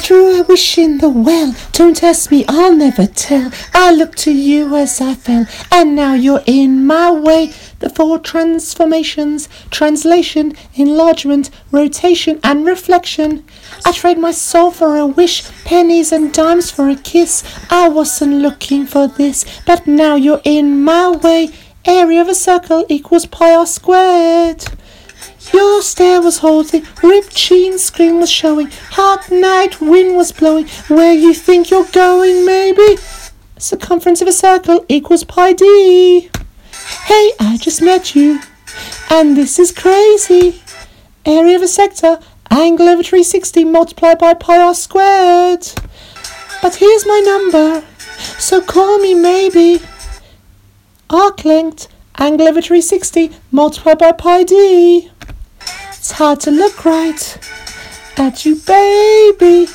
drew a wish in the well. Don't ask me, I'll never tell. I looked to you as I fell, and now you're in my way. The four transformations translation, enlargement, rotation, and reflection. I trade my soul for a wish, pennies and dimes for a kiss. I wasn't looking for this, but now you're in my way. Area of a circle equals pi r squared. Your stare was holding, ripped jeans screen was showing, hot night wind was blowing. Where you think you're going, maybe? Circumference of a circle equals pi d. Hey, I just met you, and this is crazy. Area of a sector, angle over 360 multiplied by pi r squared. But here's my number, so call me maybe. Arc length, angle over 360 multiplied by pi d. Hard to look right at you, baby.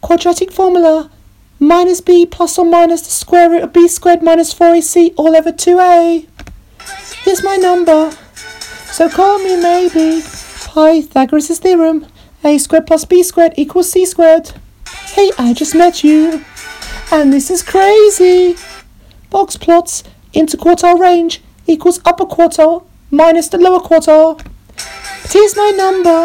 Quadratic formula minus b plus or minus the square root of b squared minus 4ac all over 2a. Here's my number, so call me maybe. Pythagoras' theorem a squared plus b squared equals c squared. Hey, I just met you, and this is crazy. Box plots interquartile range equals upper quartile minus the lower quartile. Here's my number.